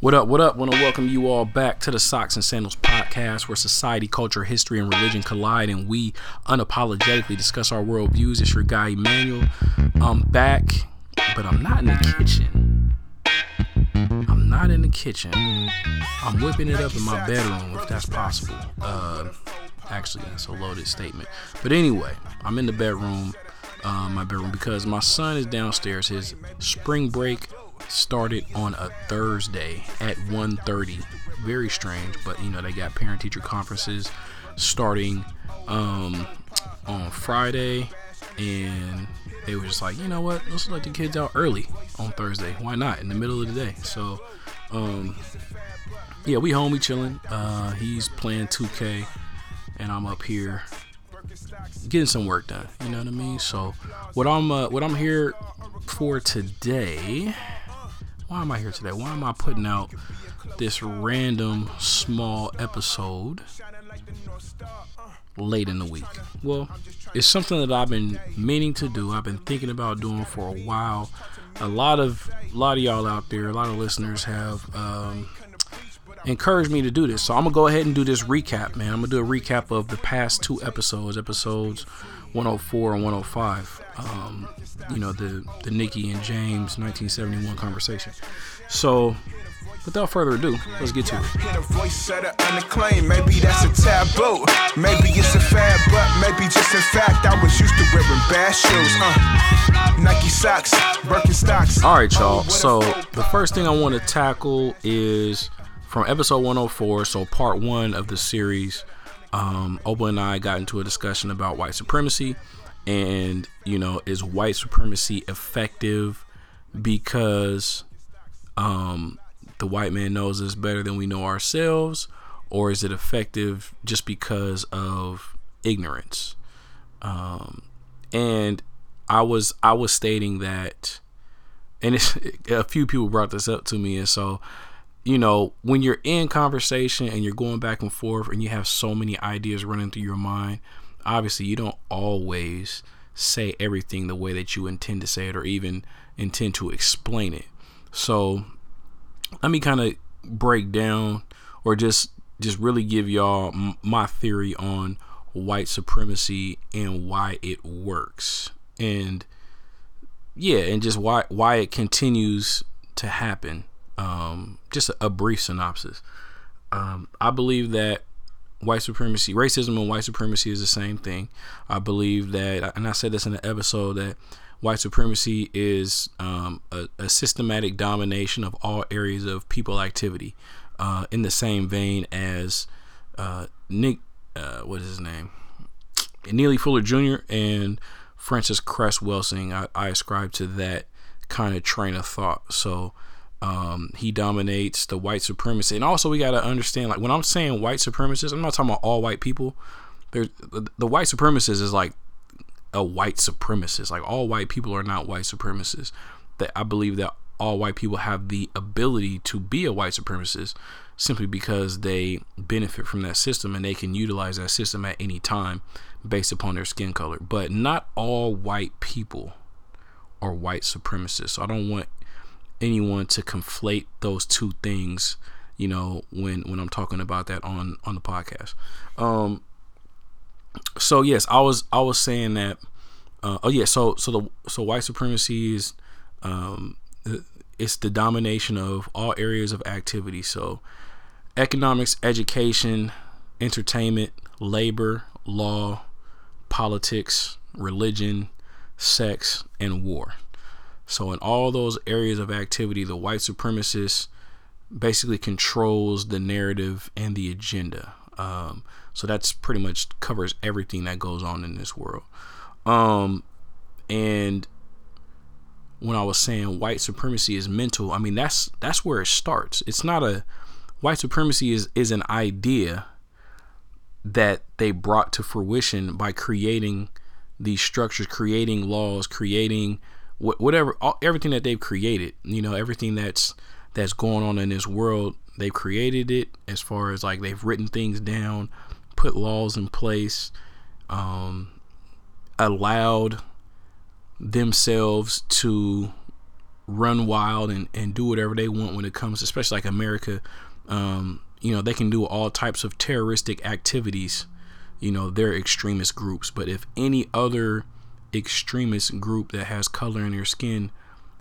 What up? What up? Want to welcome you all back to the Socks and Sandals podcast, where society, culture, history, and religion collide, and we unapologetically discuss our worldviews. It's your guy Emmanuel. I'm back, but I'm not in the kitchen. I'm not in the kitchen. I'm whipping it up in my bedroom, if that's possible. Uh, actually, that's a loaded statement. But anyway, I'm in the bedroom, uh, my bedroom, because my son is downstairs. His spring break started on a Thursday at 1:30. Very strange, but you know they got parent-teacher conferences starting um, on Friday, and they were just like, you know what, let's let the kids out early on Thursday. Why not in the middle of the day? So, um, yeah, we home, we chilling. Uh, he's playing 2K, and I'm up here getting some work done. You know what I mean? So, what I'm uh, what I'm here for today why am I here today? Why am I putting out this random small episode late in the week? Well, it's something that I've been meaning to do. I've been thinking about doing for a while. A lot of a lot of y'all out there, a lot of listeners have um, encouraged me to do this. So I'm gonna go ahead and do this recap, man. I'm gonna do a recap of the past two episodes, episodes 104 and 105. Um, you know the the Nikki and James 1971 conversation. So without further ado, let's get to it. Maybe that's a taboo. Maybe it's a fad, but maybe just in fact I was used to wearing bad shoes. Uh, Nike socks, Birkenstocks. All right, y'all. So the first thing I want to tackle is from episode 104, so part one of the series. Um, Oba and I got into a discussion about white supremacy and you know is white supremacy effective because um, the white man knows us better than we know ourselves? Or is it effective just because of ignorance? Um, and i was i was stating that and a few people brought this up to me and so you know when you're in conversation and you're going back and forth and you have so many ideas running through your mind obviously you don't always say everything the way that you intend to say it or even intend to explain it. So let me kind of break down or just just really give y'all my theory on white supremacy and why it works and yeah and just why why it continues to happen um, just a, brief synopsis um, i believe that white supremacy, racism and white supremacy is the same thing. I believe that, and I said this in the episode, that white supremacy is um, a, a, systematic domination of all areas of people activity, uh, in the same vein as uh, Nick, uh, what is his name, Neely Fuller Jr. and Frances Cress Welsing. I, I ascribe to that kind of train of thought. So um, he dominates the white supremacy, and also we got to understand, like when I'm saying white supremacists, I'm not talking about all white people. There's the white supremacist is like a white supremacist. Like all white people are not white supremacists. That I believe that all white people have the ability to be a white supremacist simply because they benefit from that system and they can utilize that system at any time based upon their skin color. But not all white people are white supremacists. So I don't want anyone to conflate those two things you know when when i'm talking about that on on the podcast. Um so yes i was i was saying that uh, oh yeah so so the so white supremacy is um it's the domination of all areas of activity. So economics education entertainment labor law politics religion sex and war so, in all those areas of activity, the white supremacist basically controls the narrative and the agenda. Um, so that's pretty much covers everything that goes on in this world. Um, and when I was saying white supremacy is mental, I mean that's that's where it starts. It's not a white supremacy is is an idea that they brought to fruition by creating these structures, creating laws, creating whatever all, everything that they've created you know everything that's that's going on in this world they've created it as far as like they've written things down put laws in place um, allowed themselves to run wild and, and do whatever they want when it comes, especially like America. Um, you know, they can do all types of terroristic activities. You know, they're extremist groups. But if any other extremist group that has color in their skin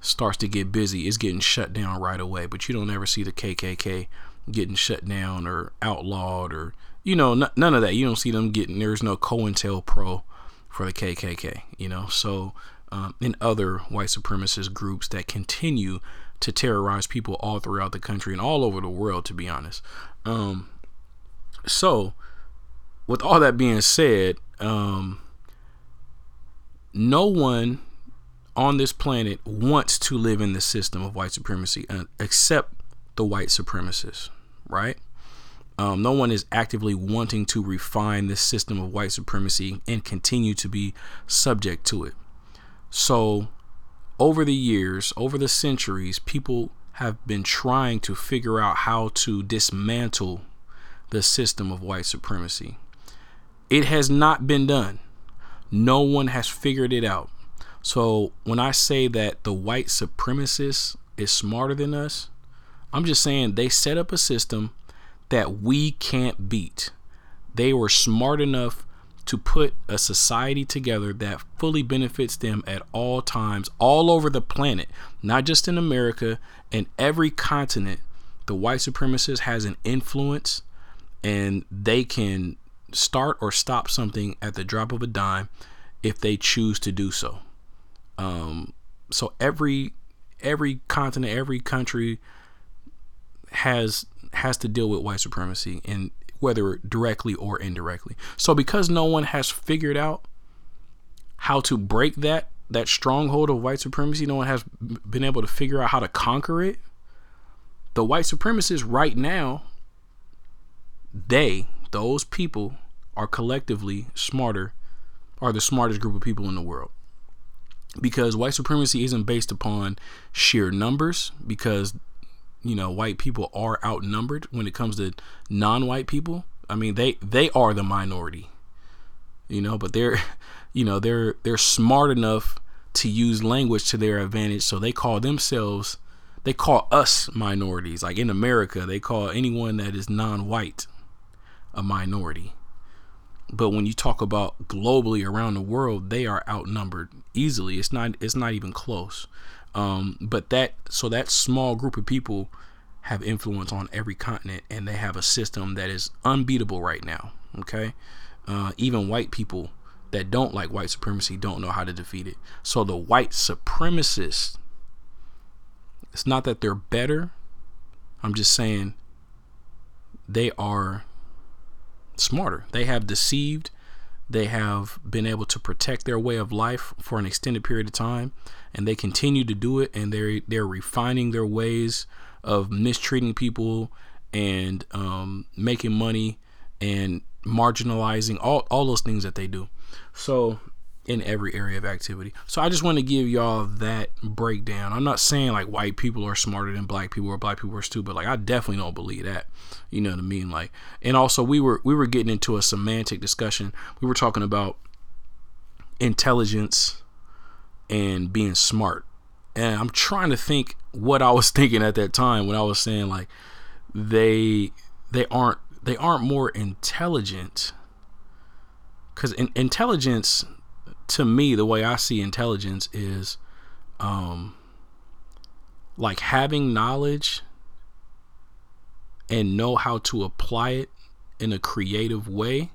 starts to get busy, it's getting shut down right away. But you don't ever see the KKK getting shut down or outlawed or, you know, n- none of that. You don't see them getting, there's no COINTELPRO for the KKK, you know. So, um, and other white supremacist groups that continue to terrorize people all throughout the country and all over the world, to be honest. Um, so, with all that being said, um, no one on this planet wants to live in the system of white supremacy uh, except the white supremacists, right? Um, no one is actively wanting to refine this system of white supremacy and continue to be subject to it. So, over the years, over the centuries, people have been trying to figure out how to dismantle the system of white supremacy. It has not been done. No one has figured it out. So when I say that the white supremacist is smarter than us, I'm just saying they set up a system that we can't beat. They were smart enough to put a society together that fully benefits them at all times, all over the planet, not just in America, in every continent. The white supremacist has an influence and they can start or stop something at the drop of a dime if they choose to do so. Um, so every every continent, every country has has to deal with white supremacy and whether directly or indirectly. So because no one has figured out how to break that that stronghold of white supremacy, no one has been able to figure out how to conquer it. The white supremacists right now they, those people are collectively smarter are the smartest group of people in the world. Because white supremacy isn't based upon sheer numbers because you know white people are outnumbered when it comes to non-white people. I mean they they are the minority you know but they're you know they're they're smart enough to use language to their advantage. So they call themselves they call us minorities. Like in america they call anyone that is non-white a minority but when you talk about globally around the world they are outnumbered easily it's not it's not even close um, but that so that small group of people have influence on every continent, and they have a system that is unbeatable right now. Okay, uh, even white people that don't like white supremacy don't know how to defeat it. So the white supremacists, it's not that they're better. I'm just saying they are smarter. They have deceived they have been able to protect their way of life for an extended period of time, and they continue to do it. And they're they're refining their ways of mistreating people and um, making money and marginalizing all all those things that they do. So in every area of activity. So I just want to give y'all that breakdown. I'm not saying like white people are smarter than black people or black people are stupid. Like I definitely don't believe that. You know what I mean? Like and also we were we were getting into a semantic discussion. We were talking about intelligence and being smart. And I'm trying to think what I was thinking at that time when I was saying like they they aren't they aren't more intelligent because in, intelligence to me, the way I see intelligence is um, like having knowledge and know how to apply it in a creative way.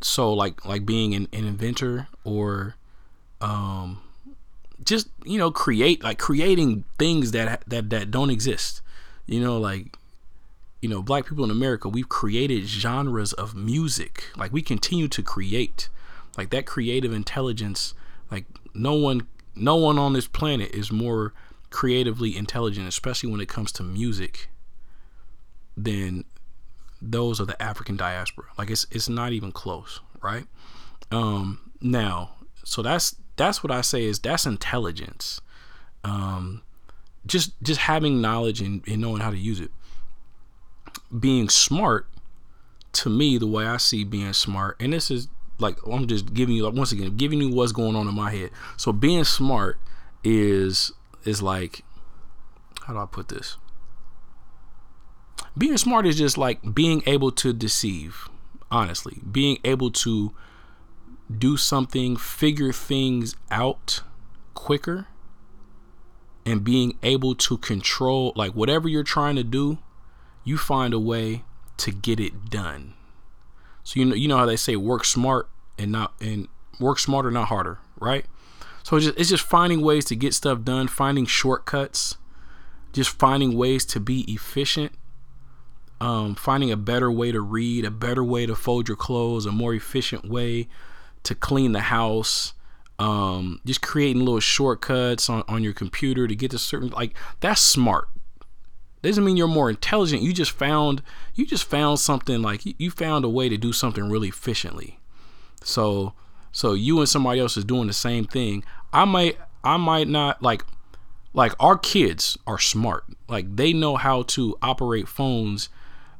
So like like being an, an inventor or um, just you know create like creating things that that that don't exist. You know like you know, black people in America, we've created genres of music. Like we continue to create. Like that creative intelligence, like no one no one on this planet is more creatively intelligent, especially when it comes to music, than those of the African diaspora. Like it's it's not even close, right? Um now, so that's that's what I say is that's intelligence. Um just just having knowledge and, and knowing how to use it being smart to me the way i see being smart and this is like i'm just giving you like once again giving you what's going on in my head so being smart is is like how do I put this? Being smart is just like being able to deceive, honestly. Being able to do something, figure things out quicker and being able to control like whatever you're trying to do, you find a way to get it done. So you know you know how they say work smart and not and work smarter not harder, right? So it's just, it's just finding ways to get stuff done, finding shortcuts, just finding ways to be efficient, um, finding a better way to read, a better way to fold your clothes, a more efficient way to clean the house, um, just creating little shortcuts on, on your computer to get to certain like that's smart. Doesn't mean you're more intelligent. You just found you just found something like you found a way to do something really efficiently. So so you and somebody else is doing the same thing. I might I might not like like our kids are smart. Like they know how to operate phones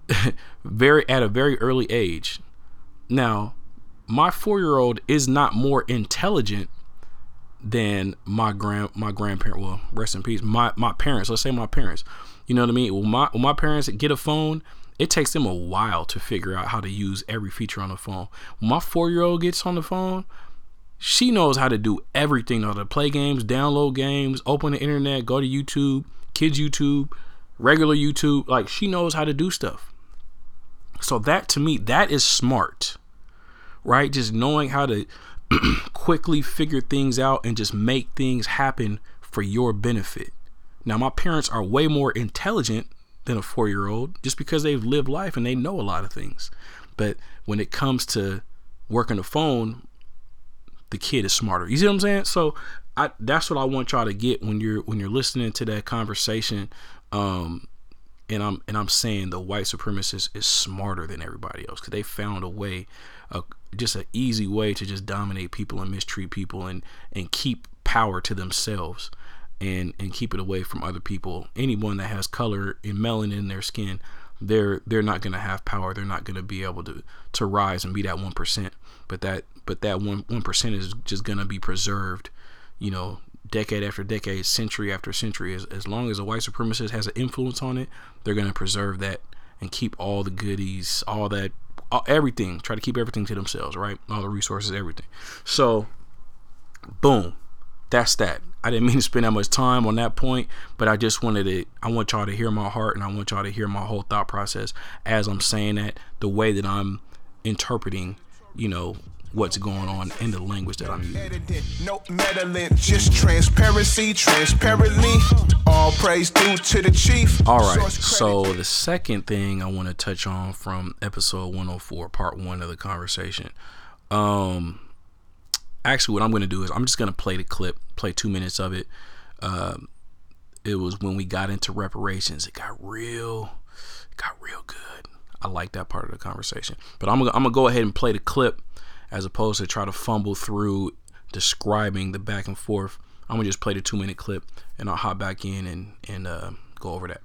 very at a very early age. Now, my four year old is not more intelligent than my grand my grandparent. Well, rest in peace. My my parents. Let's say my parents. You know what I mean? When my when my parents get a phone, it takes them a while to figure out how to use every feature on the phone. When my four year old gets on the phone, she knows how to do everything. How to play games, download games, open the internet, go to YouTube, kids YouTube, regular YouTube. Like she knows how to do stuff. So that to me, that is smart right? Just knowing how to quickly figure things out and just make things happen for your benefit. Now, my parents are way more intelligent than a four year old just because they've lived life and they know a lot of things. But when it comes to working the phone, the kid is smarter. You see what I'm saying? So I, that's what I want y'all to get when you're when you're listening to that conversation. Um, and I'm and I'm saying the white supremacist is smarter than everybody else because they found a way, a, just an easy way to just dominate people and mistreat people and and keep power to themselves and and keep it away from other people. Anyone that has color and melanin in their skin, they're they're not gonna have power. They're not gonna be able to to rise and be that one percent. But that but that one one percent is just gonna be preserved, you know, decade after decade, century after century. As, as long as a white supremacist has an influence on it, they're going to preserve that and keep all the goodies, all that, all, everything. Try to keep everything to themselves, right? All the resources, everything. So, boom, that's that. I didn't mean to spend that much time on that point, but I just wanted to. I want y'all to hear my heart, and I want y'all to hear my whole thought process as I'm saying that, the way that I'm interpreting, you know, what's going on in the language that I'm using. No meddling, just transparency, transparently. All praise due to the chief. All right. So the second thing I want to touch on from episode 104, part one of the conversation. Um, actually, what I'm going to do is I'm just going to play the clip, play two minutes of it. Um, it was when we got into reparations. It got real, got real good. I like that part of the conversation. But I'm gonna, I'm gonna go ahead and play the clip as opposed to try to fumble through describing the back and forth. I'm gonna just play the two minute clip and I'll hop back in and and uh, go over that.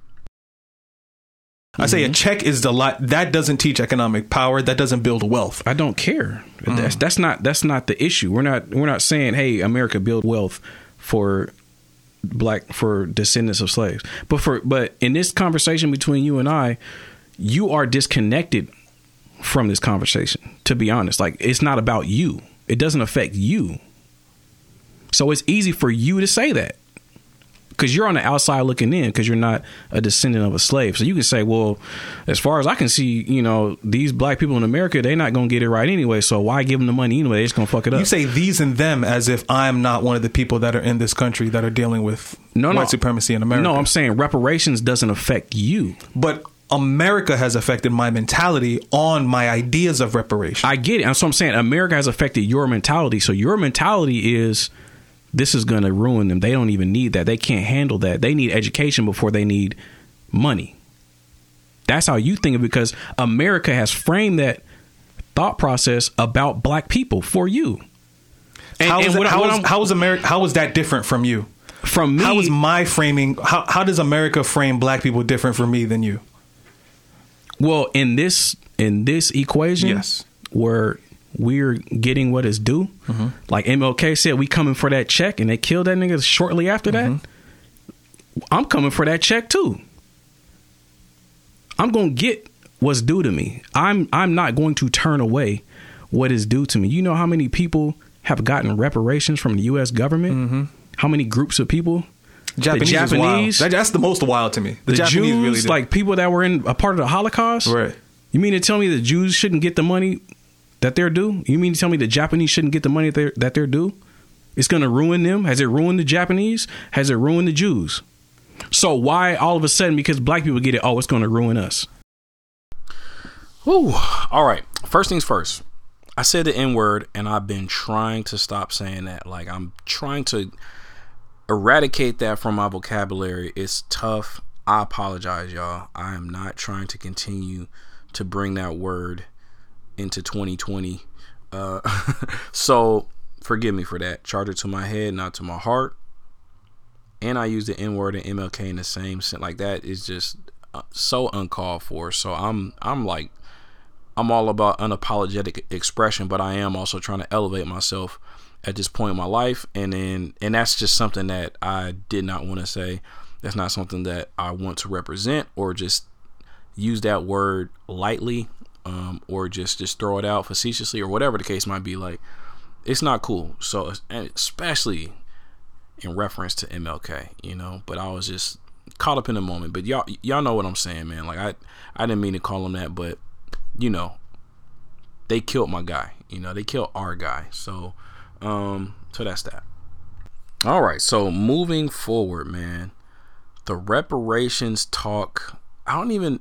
I say a mm-hmm. check is the lot that doesn't teach economic power. That doesn't build wealth. I don't care. Mm. That's that's not that's not the issue. We're not we're not saying hey America build wealth for black for descendants of slaves. But for but in this conversation between you and I, you are disconnected from this conversation, to be honest. Like, it's not about you, it doesn't affect you. So it's easy for you to say that because you're on the outside looking in because you're not a descendant of a slave. So you can say, well, as far as I can see, you know, these black people in America, they're not going to get it right anyway. So why give them the money anyway? They're just going to fuck it up. You say these and them as if I'm not one of the people that are in this country that are dealing with no, white no. supremacy in America. No, I'm saying reparations doesn't affect you. But America has affected my mentality on my ideas of reparation. I get it. And so I'm saying America has affected your mentality. So your mentality is this is going to ruin them. They don't even need that. They can't handle that. They need education before they need money. That's how you think of it because America has framed that thought process about black people for you. And, how, is, and how, is, how is America? How is that different from you? From me, how is my framing? How, how does America frame black people different from me than you? Well, in this in this equation, yes, where we're getting what is due. Mm-hmm. Like MLK said, we coming for that check, and they killed that nigga shortly after mm-hmm. that. I'm coming for that check too. I'm gonna get what's due to me. I'm I'm not going to turn away what is due to me. You know how many people have gotten reparations from the U.S. government? Mm-hmm. How many groups of people? Japanese, the Japanese that, that's the most wild to me. The, the Japanese Jews, really like people that were in a part of the Holocaust. Right. You mean to tell me the Jews shouldn't get the money that they're due? You mean to tell me the Japanese shouldn't get the money that they're, that they're due? It's going to ruin them. Has it ruined the Japanese? Has it ruined the Jews? So why all of a sudden because black people get it? Oh, it's going to ruin us. Whew. All right. First things first. I said the N word, and I've been trying to stop saying that. Like I'm trying to eradicate that from my vocabulary. It's tough. I apologize, y'all. I am not trying to continue to bring that word into 2020. Uh, so forgive me for that. Charge it to my head, not to my heart. And I use the N word and MLK in the same sense. Like that is just uh, so uncalled for. So I'm I'm like I'm all about unapologetic expression, but I am also trying to elevate myself at this point in my life. And then, and that's just something that I did not want to say. That's not something that I want to represent or just use that word lightly um, or just just throw it out facetiously or whatever the case might be. Like, it's not cool. So, especially in reference to MLK, you know. But I was just caught up in the moment. But y'all, y'all know what I'm saying, man. Like, I I didn't mean to call him that, but you know, they killed my guy. You know, they killed our guy. So, um, so that's that. All right. So moving forward, man, the reparations talk. I don't even,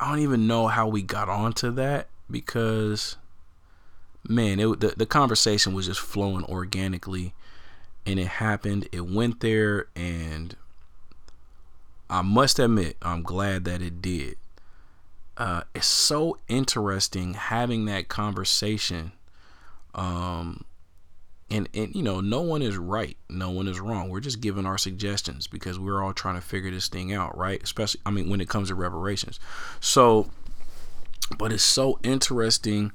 I don't even know how we got onto that because, man, it the the conversation was just flowing organically, and it happened. It went there, and I must admit, I'm glad that it did uh, it's so interesting having that conversation. Um, and and you know, no one is right, no one is wrong. We're just giving our suggestions because we're all trying to figure this thing out, right? Especially, I mean, when it comes to reparations. So, but it's so interesting,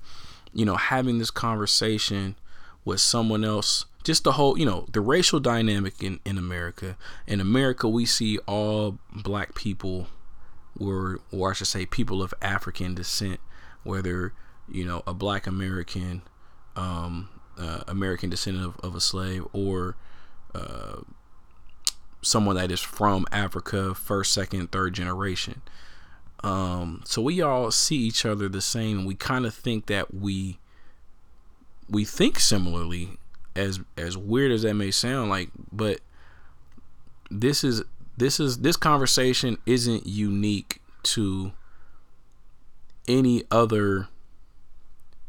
you know, having this conversation with someone else just the whole you know the racial dynamic in in america in america we see all black people were, or I should say, people of African descent, whether you know a Black American, um, uh, American descendant of, of, a slave, or uh, someone that is from Africa, first, second, third generation. Um, so we all see each other the same. and We kind of think that we we think similarly, as as weird as that may sound like, but this is this is this conversation isn't unique to any other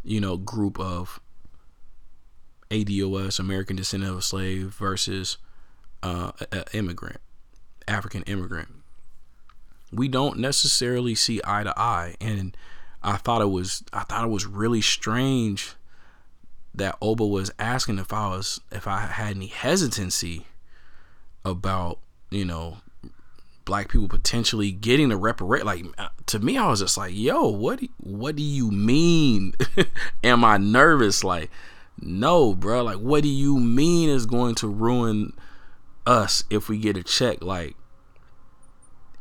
you know group of ADOS American descendant of a slave versus uh, an immigrant African immigrant we don't necessarily see eye to eye and I thought it was I thought it was really strange that Oba was asking if I was if I had any hesitancy about you know, black people potentially getting the reparation. Like uh, to me, I was just like, "Yo, what? What do you mean? Am I nervous? Like, no, bro. Like, what do you mean is going to ruin us if we get a check? Like,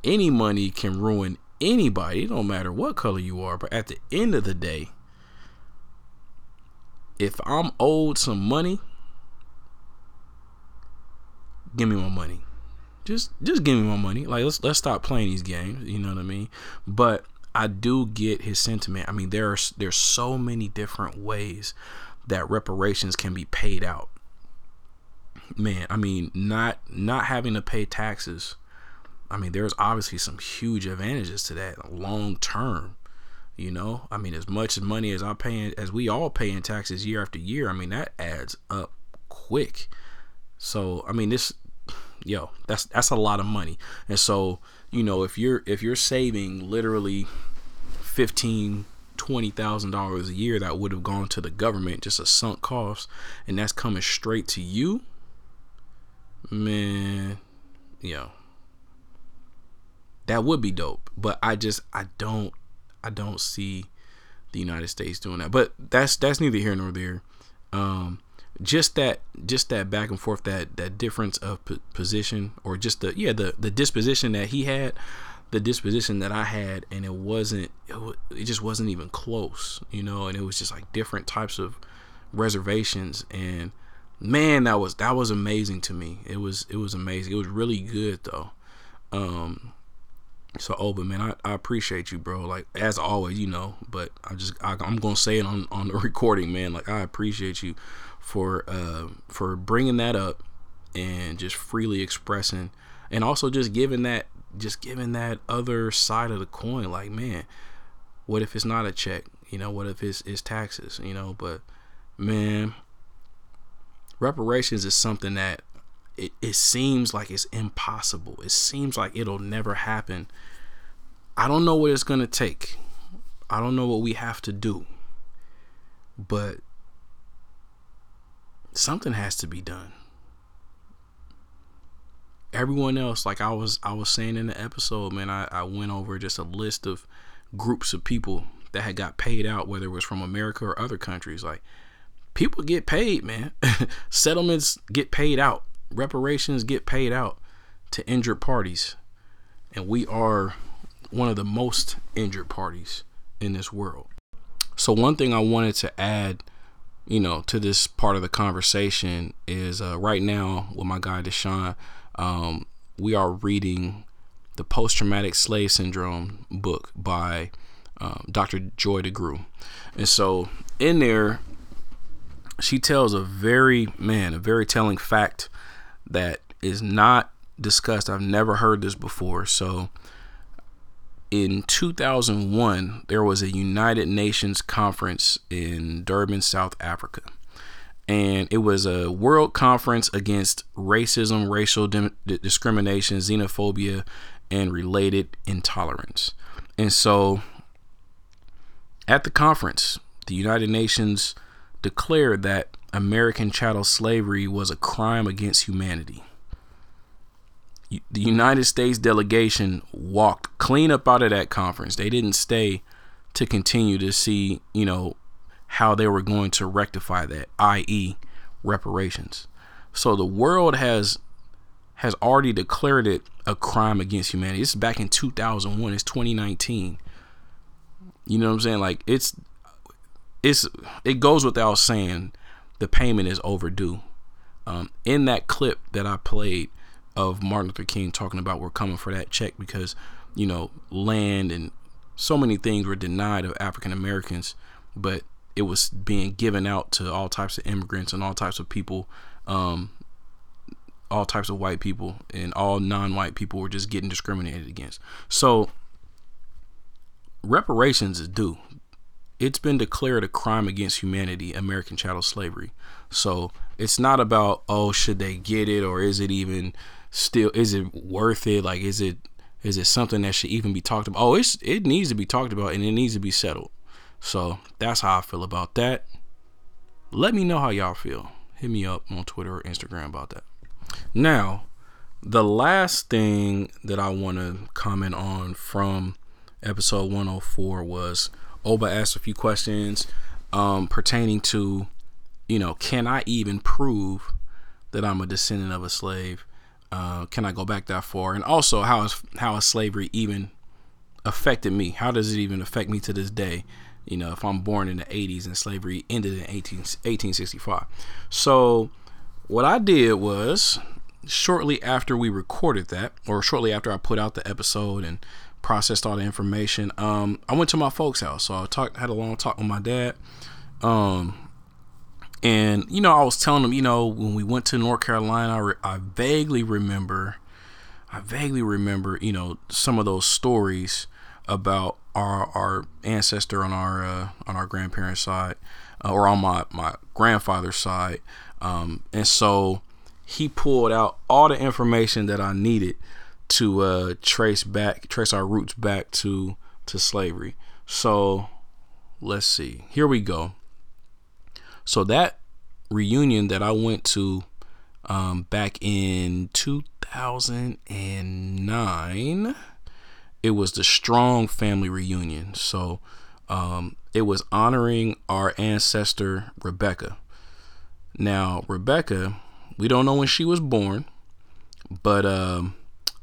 any money can ruin anybody. It don't matter what color you are. But at the end of the day, if I'm owed some money, give me my money just just give me my money. Like let's let's stop playing these games. You know what I mean? But I do get his sentiment. I mean, there's there's so many different ways that reparations can be paid out. Man, I mean, not not having to pay taxes. I mean, there's obviously some huge advantages to that long term. You know, I mean, as much money as I'm paying, as we all pay in taxes year after year, I mean that adds up quick. So, I mean, this yo, that's that's a lot of money. And so, you know, if you're if you're saving literally fifteen twenty thousand dollars a year that would have gone to the government just a sunk cost and that's coming straight to you man yo that would be dope but i just i don't i don't see the United States doing that. But that's that's neither here nor there. Um, just that just that back and forth that that difference of position or just the yeah the the disposition that he had the disposition that I had and it wasn't it, w- it just wasn't even close you know and it was just like different types of reservations and man that was that was amazing to me. It was it was amazing. It was really good though. Um so Oba man I, I appreciate you bro. Like as always you know but I just I, I'm gonna say it on on the recording man. Like I appreciate you for uh, for bringing that up and just freely expressing and also just giving that just giving that other side of the coin like man what if it's not a check? You know what if it's, it's taxes you know? But man reparations is something that it, it seems like it's impossible. It seems like it'll never happen. I don't know what it's gonna take. I don't know what we have to do. But something has to be done everyone else like i was i was saying in the episode man i, I went over just a list of groups of people that had got paid out whether it was from america or other countries. Like people get paid man. Settlements get paid out. Reparations get paid out to injured parties. And we are one of the most injured parties in this world. So one thing i wanted to add you know, to this part of the conversation is uh, right now with my guy Deshaun, um, we are reading the Post Traumatic Slave Syndrome book by um, Dr. Joy DeGruy. And so in there, she tells a very, man, a very telling fact that is not discussed. I've never heard this before. So in 2001, there was a United Nations conference in Durban, South Africa. And it was a world conference against racism, racial discrimination, xenophobia, and related intolerance. And so at the conference, the United Nations declared that American chattel slavery was a crime against humanity the United States delegation walked clean up out of that conference. They didn't stay to continue to see, you know, how they were going to rectify that, i.e., reparations. So the world has has already declared it a crime against humanity. This is back in 2001. It's 2019. You know what I'm saying? Like it's it's it goes without saying the payment is overdue. Um, in that clip that I played, of Martin Luther King talking about we're coming for that check because, you know, land and so many things were denied of African Americans, but it was being given out to all types of immigrants and all types of people, um, all types of white people, and all non-white people were just getting discriminated against. So reparations is due. It's been declared a crime against humanity, American chattel slavery. So it's not about oh should they get it or is it even still is it worth it? Like is it is it something that should even be talked about? Oh, it's it needs to be talked about and it needs to be settled. So that's how I feel about that. Let me know how y'all feel. Hit me up on Twitter or Instagram about that. Now, the last thing that I want to comment on from episode 104 was Oba asked a few questions um, pertaining to, you know, can I even prove that I'm a descendant of a slave? Uh, can I go back that far? And also, how is how has slavery even affected me? How does it even affect me to this day? You know, if I'm born in the 80s and slavery ended in 18, 1865. So, what I did was shortly after we recorded that, or shortly after I put out the episode and processed all the information, um, I went to my folks' house. So I talked, had a long talk with my dad. Um, and you know, I was telling them, you know, when we went to North Carolina, I, re- I vaguely remember, I vaguely remember, you know, some of those stories about our our ancestor on our uh, on our grandparents' side, uh, or on my my grandfather's side, um, and so he pulled out all the information that I needed to uh, trace back, trace our roots back to to slavery. So let's see. Here we go. So that reunion that I went to um, back in 2009, it was the Strong family reunion. So Um, it was honoring our ancestor Rebecca. Now, Rebecca, we don't know when she was born, but um,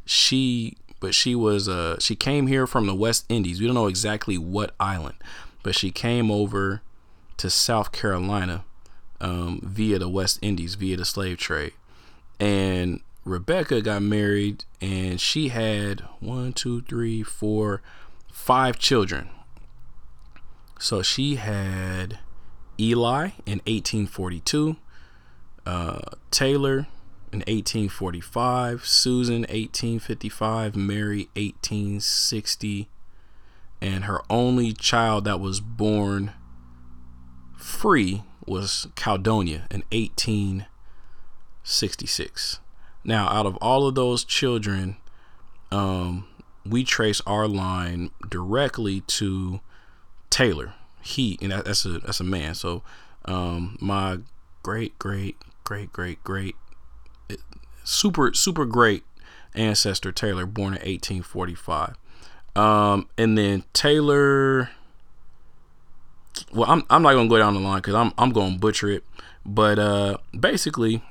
she but she was uh, she came here from the West Indies. We don't know exactly what island, but she came over to South Carolina um, via the West Indies, via the slave trade. And Rebecca got married and she had one, two, three, four, five children. So she had Eli in 1842, uh, Taylor in 1845, Susan 1855, Mary 1860, and her only child that was born free was Caledonia in 1866. Now, out of all of those children, um, we trace our line directly to Taylor. He and that, that's a that's a man. So um, my great great great great great super super great ancestor Taylor, born in 1845. Um, and then Taylor. Well, I'm I'm not gonna go down the line because I'm I'm gonna butcher it, but uh, basically,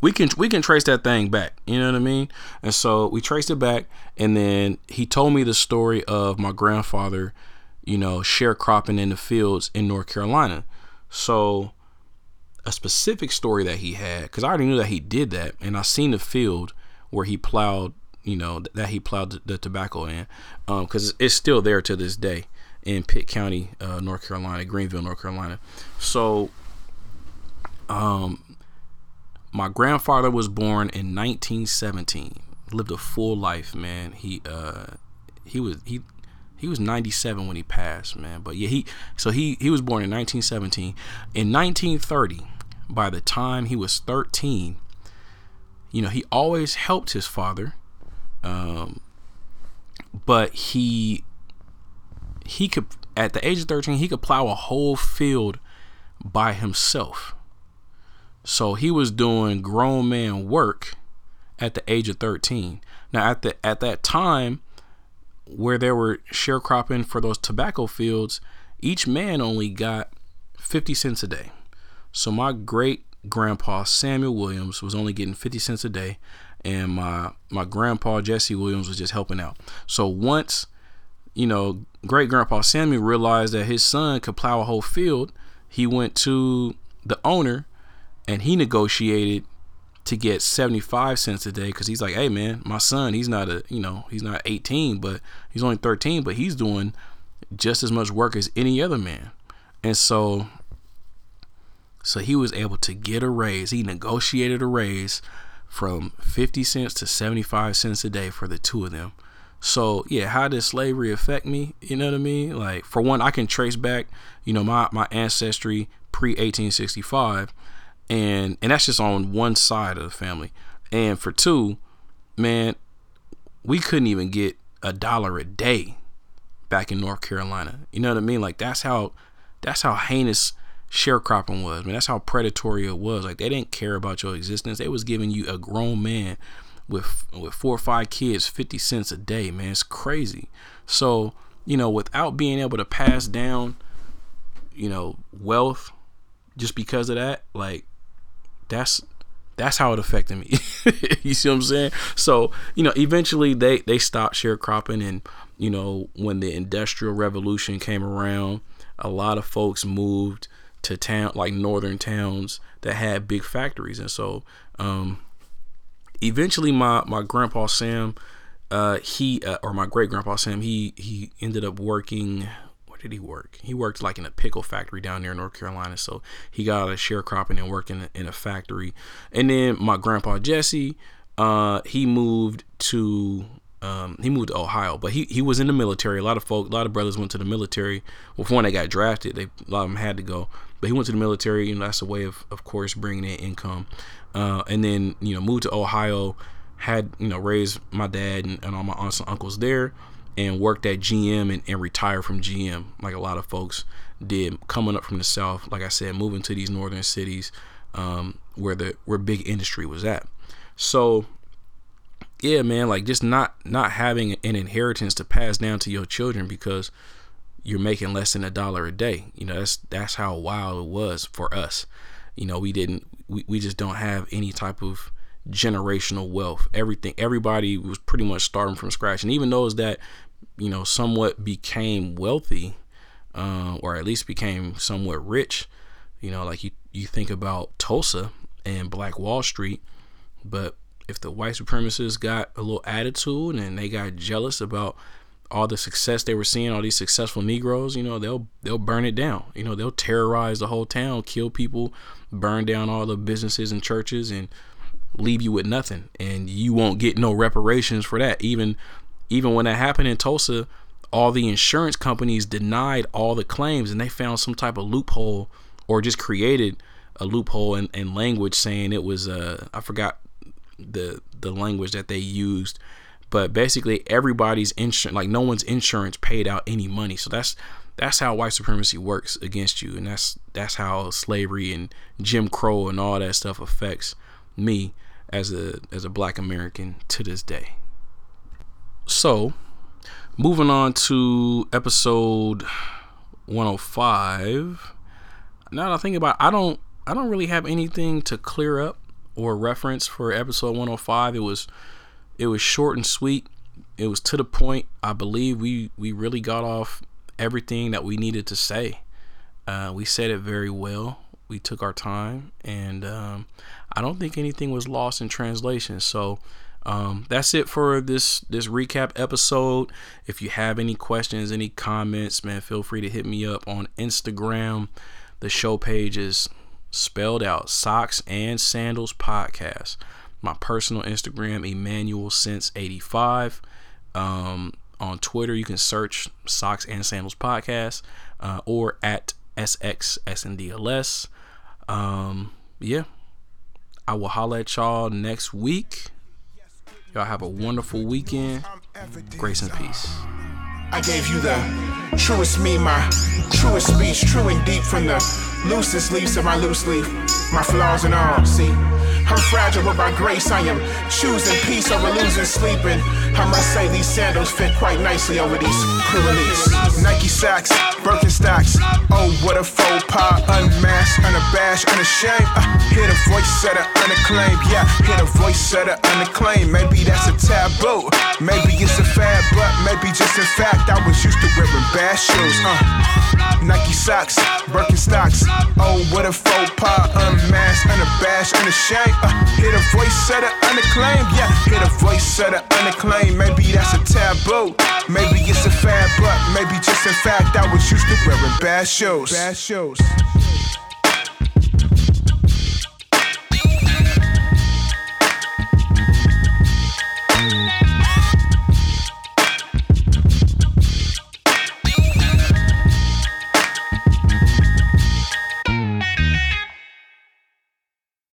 we can we can trace that thing back. You know what I mean? And so we traced it back, and then he told me the story of my grandfather, you know, sharecropping in the fields in North Carolina. So a specific story that he had, because I already knew that he did that, and I seen the field where he plowed, you know, that he plowed the, tobacco in, because um, it's still there to this day in Pitt County, uh, North Carolina, Greenville, North Carolina. So, um, my grandfather was born in 1917. Lived a full life, man. He uh he was he he was 97 when he passed, man. But yeah, he so he he was born in 1917. In 1930, by the time he was 13, you know, he always helped his father. Um but he he could at the age of 13, he could plow a whole field by himself so he was doing grown man work at the age of 13. Now at the at that time where there were sharecropping for those tobacco fields, each man only got 50 cents a day. So my great grandpa Samuel Williams was only getting 50 cents a day and my my grandpa Jesse Williams was just helping out. So once you know, great grandpa Samuel realized that his son could plow a whole field, he went to the owner and he negotiated to get 75 cents a day because he's like hey man my son he's not a you know he's not 18 but he's only 13 but he's doing just as much work as any other man. And so so he was able to get a raise. He negotiated a raise from 50 cents to 75 cents a day for the two of them. So yeah how did slavery affect me? You know what i mean? Like for one i can trace back you know my my ancestry pre 1865 and and that's just on one side of the family. And for two, man, we couldn't even get a dollar a day back in North Carolina. You know what I mean? Like that's how that's how heinous sharecropping was. I that's how predatory it was. Like they didn't care about your existence. They was giving you a grown man with with four or five kids 50 cents a day, man. It's crazy. So, you know, without being able to pass down, you know, wealth just because of that, like that's that's how it affected me. you see what I'm saying? So, you know, eventually they they stopped sharecropping and, you know, when the industrial revolution came around, a lot of folks moved to town like northern towns that had big factories and so um eventually my my grandpa Sam uh he uh, or my great grandpa Sam he he ended up working did he work? He worked like in a pickle factory down there in North Carolina. So he got of sharecropping and worked in a, a factory. And then my grandpa Jesse, uh, he moved to um, he moved to Ohio, but he, he was in the military. A lot of folk, a lot of brothers went to the military. Well, when they got drafted, they a lot of them had to go. But he went to the military. You know, that's a way of, of course, bringing in income. Uh, and then you know, moved to Ohio. Had you know, raised my dad and, and all my aunts and uncles there and worked at GM and, and retired from GM, like a lot of folks did coming up from the South. Like I said, moving to these northern cities um, where the where big industry was at. So yeah, man, like just not not having an inheritance to pass down to your children because you're making less than a dollar a day. You know, that's that's how wild it was for us. You know, we didn't we, we just don't have any type of generational wealth. Everything everybody was pretty much starting from scratch. And even those that, you know, somewhat became wealthy, uh, or at least became somewhat rich, you know, like you, you think about Tulsa and Black Wall Street, but if the white supremacists got a little attitude and they got jealous about all the success they were seeing, all these successful Negroes, you know, they'll they'll burn it down. You know, they'll terrorize the whole town, kill people, burn down all the businesses and churches, and leave you with nothing. And you won't get no reparations for that. Even even when that happened in Tulsa, all the insurance companies denied all the claims, and they found some type of loophole, or just created a loophole in, in language saying it was uh I forgot the the language that they used. But basically everybody's insurance like no one's insurance paid out any money. So that's that's how white supremacy works against you. And that's that's how slavery and jim crow and all that stuff affects me as a as a black american to this day so moving on to episode 105 now that i think about it, i don't i don't really have anything to clear up or reference for episode 105 it was it was short and sweet. It was to the point. I believe we we really got off everything that we needed to say. Uh, we said it very well. We took our time, and um, I don't think anything was lost in translation. So um, that's it for this this recap episode. If you have any questions, any comments, man, feel free to hit me up on Instagram. The show page is spelled out Socks and Sandals Podcast my personal Instagram, Emmanuel Sense 85. Um, on Twitter, you can search Socks and Sandals Podcast uh, or at SXSNDLS. Um, yeah, I will holla at y'all next week. Y'all have a wonderful weekend. Grace and peace. I gave you the truest me, my truest speech, true and deep from the loosest leaves of my loose leaf, my flaws and all. See. I'm fragile, but by grace I am choosing peace over losing sleeping. I must say these sandals fit quite nicely over these crew Nike socks, Birkenstocks. Oh, what a faux pas. Unmasked, unabashed, unashamed. Uh, hear the voice set of unacclaimed. Yeah, hear the voice of unacclaimed. Maybe that's a taboo. Maybe it's a fad, but maybe just in fact I was used to wearing bad shoes. Uh, Nike socks, Birkenstocks. Oh, what a faux pas. Unmasked, unabashed, unashamed. Uh, hear the voice of unacclaimed. Yeah, hear the voice of unacclaimed. Maybe that's a taboo. Maybe it's a fad, but maybe just in fact I was used to wearing bad shoes. Bad shoes.